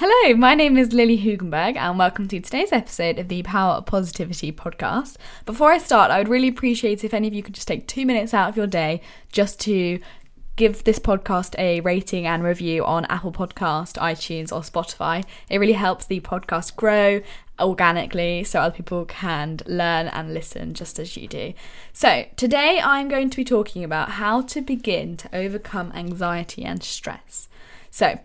Hello, my name is Lilly Hoogenberg, and welcome to today's episode of the Power of Positivity podcast. Before I start, I would really appreciate if any of you could just take two minutes out of your day just to give this podcast a rating and review on Apple Podcast, iTunes, or Spotify. It really helps the podcast grow organically so other people can learn and listen just as you do. So, today I'm going to be talking about how to begin to overcome anxiety and stress. So,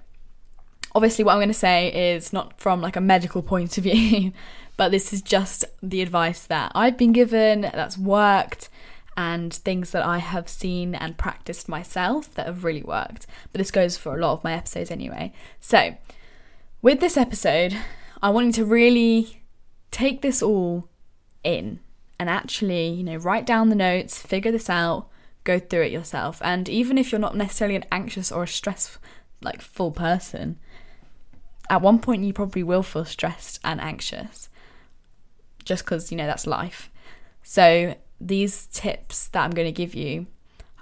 obviously what I'm going to say is not from like a medical point of view, but this is just the advice that I've been given that's worked and things that I have seen and practiced myself that have really worked. But this goes for a lot of my episodes anyway. So, with this episode, I want you to really take this all in and actually, you know, write down the notes, figure this out, go through it yourself. And even if you're not necessarily an anxious or a stress like full person, at one point you probably will feel stressed and anxious just because you know that's life. So these tips that i'm going to give you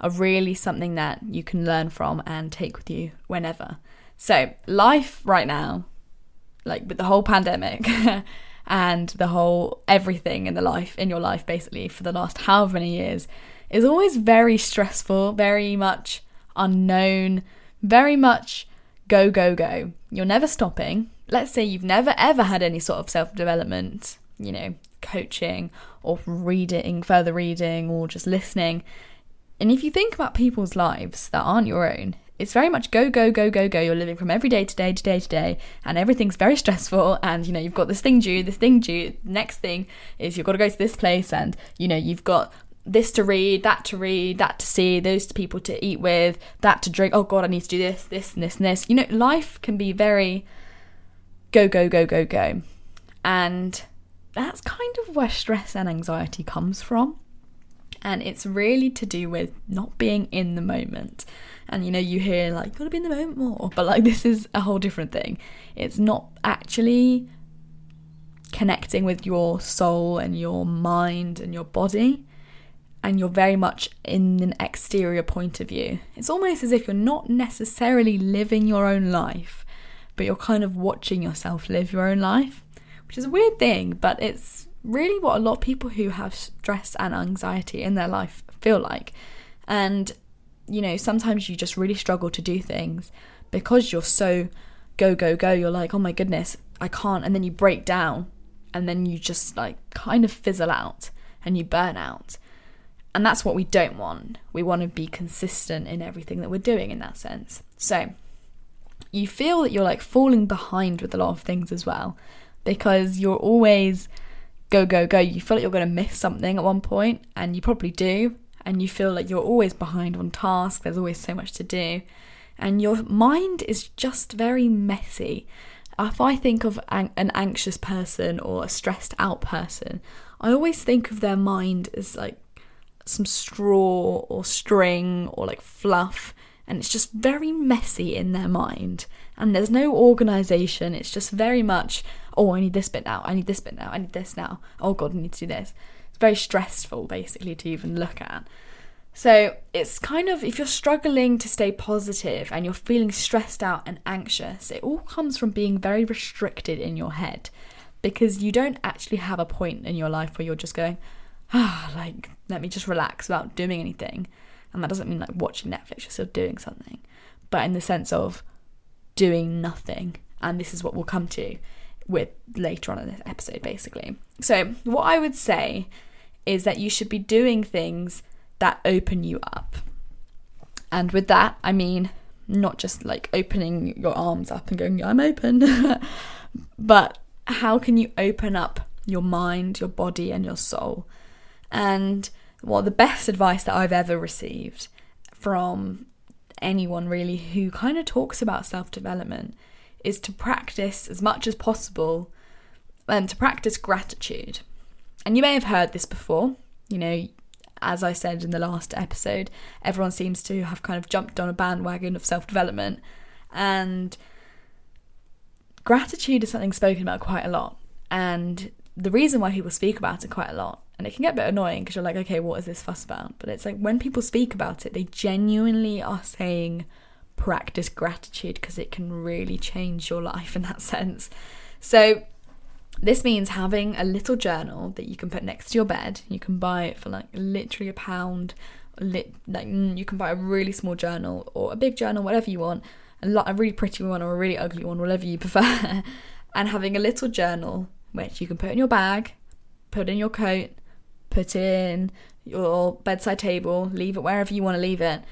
are really something that you can learn from and take with you whenever. So life right now like with the whole pandemic and the whole everything in the life in your life basically for the last however many years is always very stressful very much unknown very much go, go, go. You're never stopping. Let's say you've never ever had any sort of self development, you know, coaching or reading, further reading, or just listening. And if you think about people's lives that aren't your own, it's very much go, go, go, go, go. You're living from every day to day to day to day, and everything's very stressful. And you know, you've got this thing due, this thing due. Next thing is you've got to go to this place, and you know, you've got this to read, that to read, that to see, those people to eat with, that to drink. Oh God, I need to do this, this, and this, and this. You know, life can be very go, go, go, go, go. And that's kind of where stress and anxiety comes from. And it's really to do with not being in the moment. And you know, you hear like, gotta be in the moment more, but like, this is a whole different thing. It's not actually connecting with your soul and your mind and your body and you're very much in an exterior point of view. It's almost as if you're not necessarily living your own life, but you're kind of watching yourself live your own life, which is a weird thing, but it's really what a lot of people who have stress and anxiety in their life feel like. And, you know, sometimes you just really struggle to do things because you're so go, go, go. You're like, oh my goodness, I can't. And then you break down and then you just like kind of fizzle out and you burn out. And that's what we don't want. We want to be consistent in everything that we're doing in that sense. So you feel that you're like falling behind with a lot of things as well because you're always go, go, go. You feel like you're going to miss something at one point, and you probably do. And you feel like you're always behind on task, there's always so much to do. And your mind is just very messy. If I think of an anxious person or a stressed out person, I always think of their mind as like some straw or string or like fluff and it's just very messy in their mind. And there's no organization. It's just very much oh i need this bit now. I need this bit now. I need this now. Oh god i need to do this. It's very stressful basically to even look at. So it's kind of if you're struggling to stay positive and you're feeling stressed out and anxious it all comes from being very restricted in your head. Because you don't actually have a point in your life where you're just going ah, like, let me just relax without doing anything. And that doesn't mean like watching Netflix, you're still doing something, but in the sense of doing nothing. And this is what we'll come to with later on in this episode, basically. So, what I would say is that you should be doing things that open you up. And with that, I mean not just like opening your arms up and going, I'm open, but how can you open up your mind, your body, and your soul? And well, the best advice that I've ever received from anyone really who kind of talks about self development is to practice as much as possible and to practice gratitude. And you may have heard this before, you know, as I said in the last episode, everyone seems to have kind of jumped on a bandwagon of self development. And gratitude is something spoken about quite a lot. And the reason why people speak about it quite a lot and it can get a bit annoying because you're like, okay, what is this fuss about? But it's like when people speak about it, they genuinely are saying practice gratitude because it can really change your life in that sense. So, this means having a little journal that you can put next to your bed. You can buy it for like literally a pound. Lit, like mm, you can buy a really small journal or a big journal, whatever you want. A lot, a really pretty one or a really ugly one, whatever you prefer. and having a little journal which you can put in your bag, put in your coat, put in your bedside table, leave it wherever you want to leave it,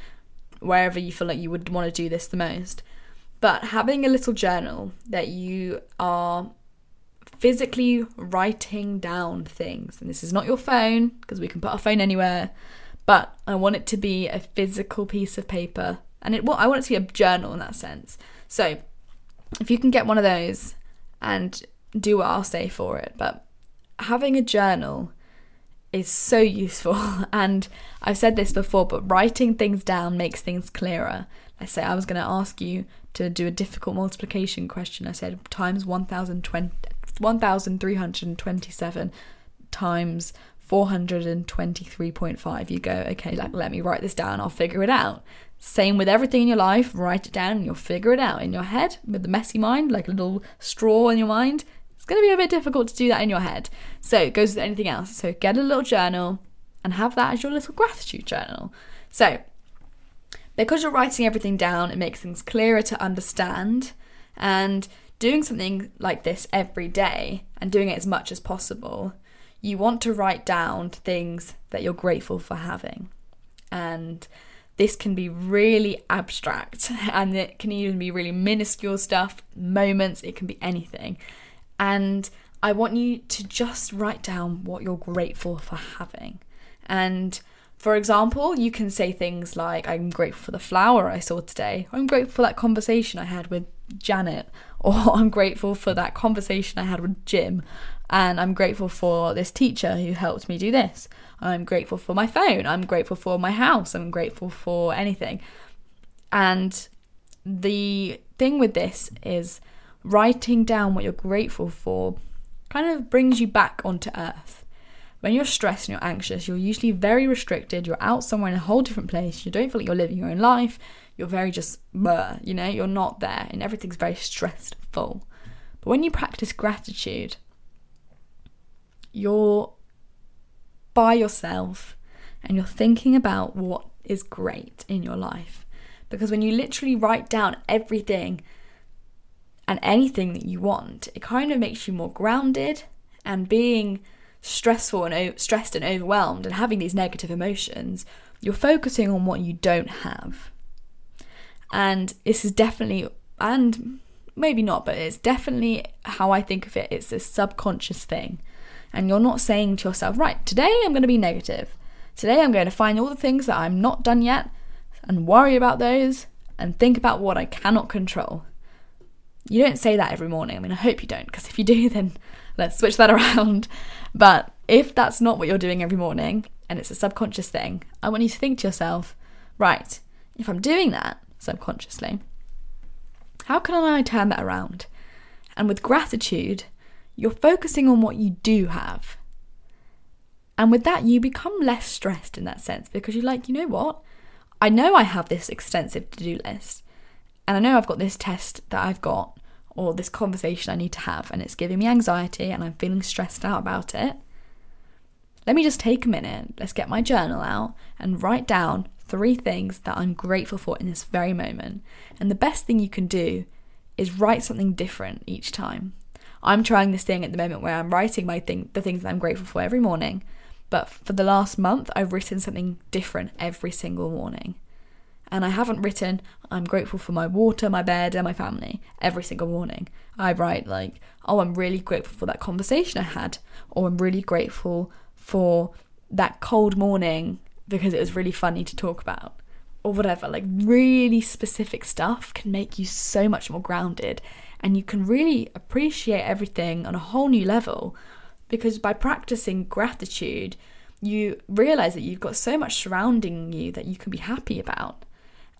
wherever you feel like you would want to do this the most. But having a little journal that you are physically writing down things, and this is not your phone because we can put our phone anywhere, but I want it to be a physical piece of paper, and it well, I want it to be a journal in that sense. So if you can get one of those and do what I'll say for it, but having a journal is so useful. And I've said this before, but writing things down makes things clearer. Let's say I was going to ask you to do a difficult multiplication question. I said times 1,327 times 423.5. You go, okay, like, let me write this down, I'll figure it out. Same with everything in your life, write it down and you'll figure it out in your head with the messy mind, like a little straw in your mind going to be a bit difficult to do that in your head. So it goes with anything else. So get a little journal and have that as your little gratitude journal. So because you're writing everything down, it makes things clearer to understand. And doing something like this every day and doing it as much as possible, you want to write down things that you're grateful for having. And this can be really abstract and it can even be really minuscule stuff, moments, it can be anything. And I want you to just write down what you're grateful for having. And for example, you can say things like, I'm grateful for the flower I saw today, I'm grateful for that conversation I had with Janet, or I'm grateful for that conversation I had with Jim, and I'm grateful for this teacher who helped me do this. I'm grateful for my phone, I'm grateful for my house, I'm grateful for anything. And the thing with this is writing down what you're grateful for kind of brings you back onto earth. When you're stressed and you're anxious, you're usually very restricted. You're out somewhere in a whole different place. You don't feel like you're living your own life. You're very just, bleh, you know, you're not there and everything's very stressful. But when you practice gratitude, you're by yourself and you're thinking about what is great in your life. Because when you literally write down everything and anything that you want, it kind of makes you more grounded and being stressful and o- stressed and overwhelmed and having these negative emotions, you're focusing on what you don't have. And this is definitely and maybe not, but it's definitely how I think of it. It's this subconscious thing. And you're not saying to yourself, right, today I'm going to be negative. Today I'm going to find all the things that I'm not done yet and worry about those and think about what I cannot control. You don't say that every morning. I mean, I hope you don't, because if you do, then let's switch that around. But if that's not what you're doing every morning and it's a subconscious thing, I want you to think to yourself, right, if I'm doing that subconsciously, how can I turn that around? And with gratitude, you're focusing on what you do have. And with that, you become less stressed in that sense because you're like, you know what? I know I have this extensive to do list and I know I've got this test that I've got or this conversation I need to have and it's giving me anxiety and I'm feeling stressed out about it. Let me just take a minute, let's get my journal out and write down three things that I'm grateful for in this very moment. And the best thing you can do is write something different each time. I'm trying this thing at the moment where I'm writing my thing the things that I'm grateful for every morning. But for the last month I've written something different every single morning. And I haven't written, I'm grateful for my water, my bed, and my family every single morning. I write, like, oh, I'm really grateful for that conversation I had, or I'm really grateful for that cold morning because it was really funny to talk about, or whatever. Like, really specific stuff can make you so much more grounded, and you can really appreciate everything on a whole new level because by practicing gratitude, you realize that you've got so much surrounding you that you can be happy about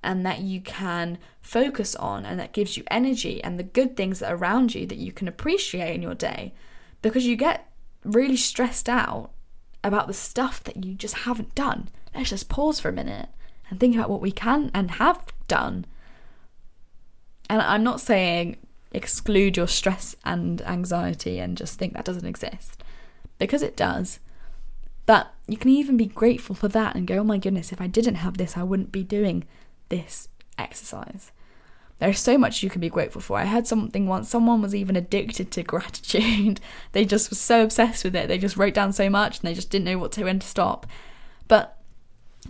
and that you can focus on and that gives you energy and the good things that are around you that you can appreciate in your day because you get really stressed out about the stuff that you just haven't done. Let's just pause for a minute and think about what we can and have done And I'm not saying exclude your stress and anxiety and just think that doesn't exist, because it does. But you can even be grateful for that and go, oh my goodness, if I didn't have this, I wouldn't be doing this exercise. There's so much you can be grateful for. I heard something once, someone was even addicted to gratitude. they just were so obsessed with it. They just wrote down so much and they just didn't know what to when to stop. But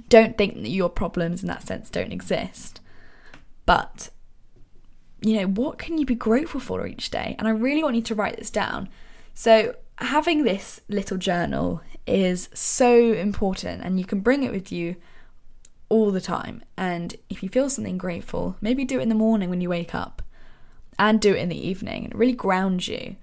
don't think that your problems in that sense don't exist. But you know, what can you be grateful for each day? And I really want you to write this down. So, having this little journal is so important, and you can bring it with you all the time. And if you feel something grateful, maybe do it in the morning when you wake up and do it in the evening. It really grounds you.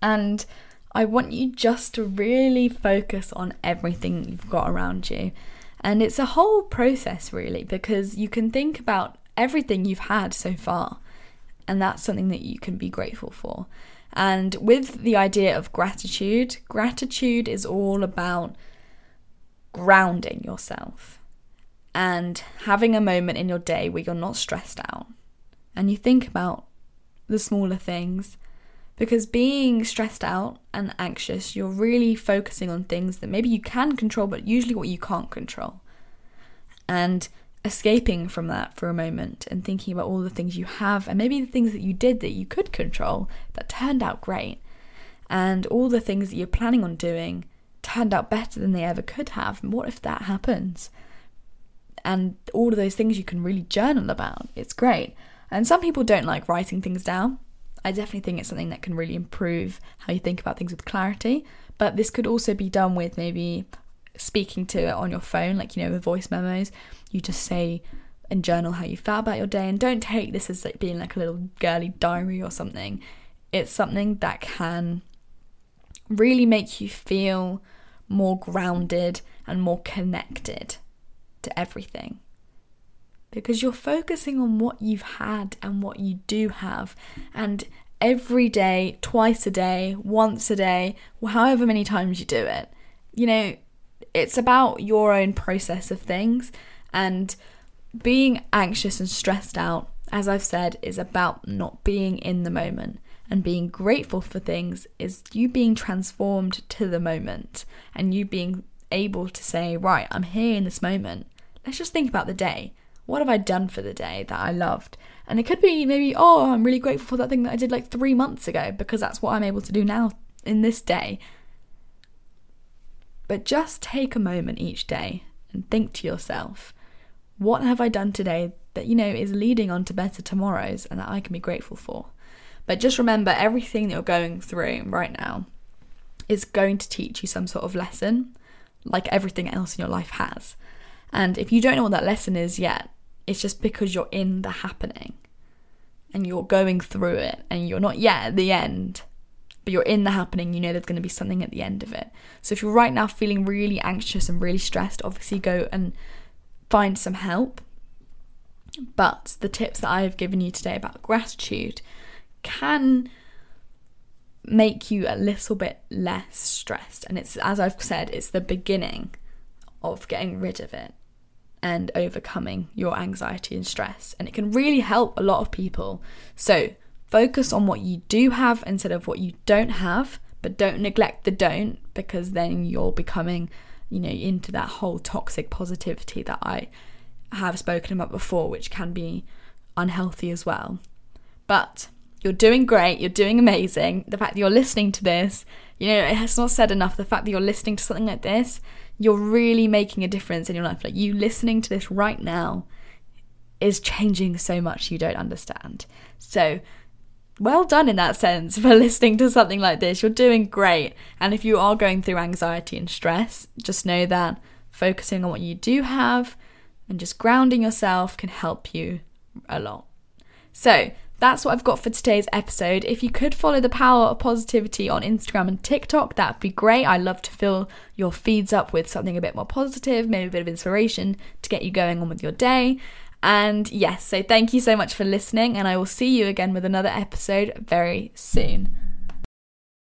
And I want you just to really focus on everything you've got around you. And it's a whole process, really, because you can think about everything you've had so far. And that's something that you can be grateful for. And with the idea of gratitude, gratitude is all about grounding yourself and having a moment in your day where you're not stressed out and you think about the smaller things. Because being stressed out and anxious, you're really focusing on things that maybe you can control, but usually what you can't control. And escaping from that for a moment and thinking about all the things you have and maybe the things that you did that you could control that turned out great and all the things that you're planning on doing turned out better than they ever could have and what if that happens and all of those things you can really journal about it's great and some people don't like writing things down i definitely think it's something that can really improve how you think about things with clarity but this could also be done with maybe speaking to it on your phone, like, you know, with voice memos. You just say and journal how you felt about your day. And don't take this as like being like a little girly diary or something. It's something that can really make you feel more grounded and more connected to everything. Because you're focusing on what you've had and what you do have. And every day, twice a day, once a day, however many times you do it, you know, it's about your own process of things and being anxious and stressed out as i've said is about not being in the moment and being grateful for things is you being transformed to the moment and you being able to say right i'm here in this moment let's just think about the day what have i done for the day that i loved and it could be maybe oh i'm really grateful for that thing that i did like 3 months ago because that's what i'm able to do now in this day but just take a moment each day and think to yourself, what have I done today that, you know, is leading on to better tomorrows and that I can be grateful for? But just remember everything that you're going through right now is going to teach you some sort of lesson, like everything else in your life has. And if you don't know what that lesson is yet, it's just because you're in the happening and you're going through it and you're not yet at the end but you're in the happening, you know there's going to be something at the end of it. So if you're right now feeling really anxious and really stressed, obviously go and find some help. But the tips that I have given you today about gratitude can make you a little bit less stressed. And it's, as I've said, it's the beginning of getting rid of it and overcoming your anxiety and stress. And it can really help a lot of people. So, Focus on what you do have instead of what you don't have, but don't neglect the don't because then you're becoming, you know, into that whole toxic positivity that I have spoken about before, which can be unhealthy as well. But you're doing great, you're doing amazing. The fact that you're listening to this, you know, it has not said enough. The fact that you're listening to something like this, you're really making a difference in your life. Like you listening to this right now is changing so much you don't understand. So well done in that sense for listening to something like this. You're doing great. And if you are going through anxiety and stress, just know that focusing on what you do have and just grounding yourself can help you a lot. So, that's what I've got for today's episode. If you could follow the power of positivity on Instagram and TikTok, that'd be great. I love to fill your feeds up with something a bit more positive, maybe a bit of inspiration to get you going on with your day. And yes, so thank you so much for listening, and I will see you again with another episode very soon.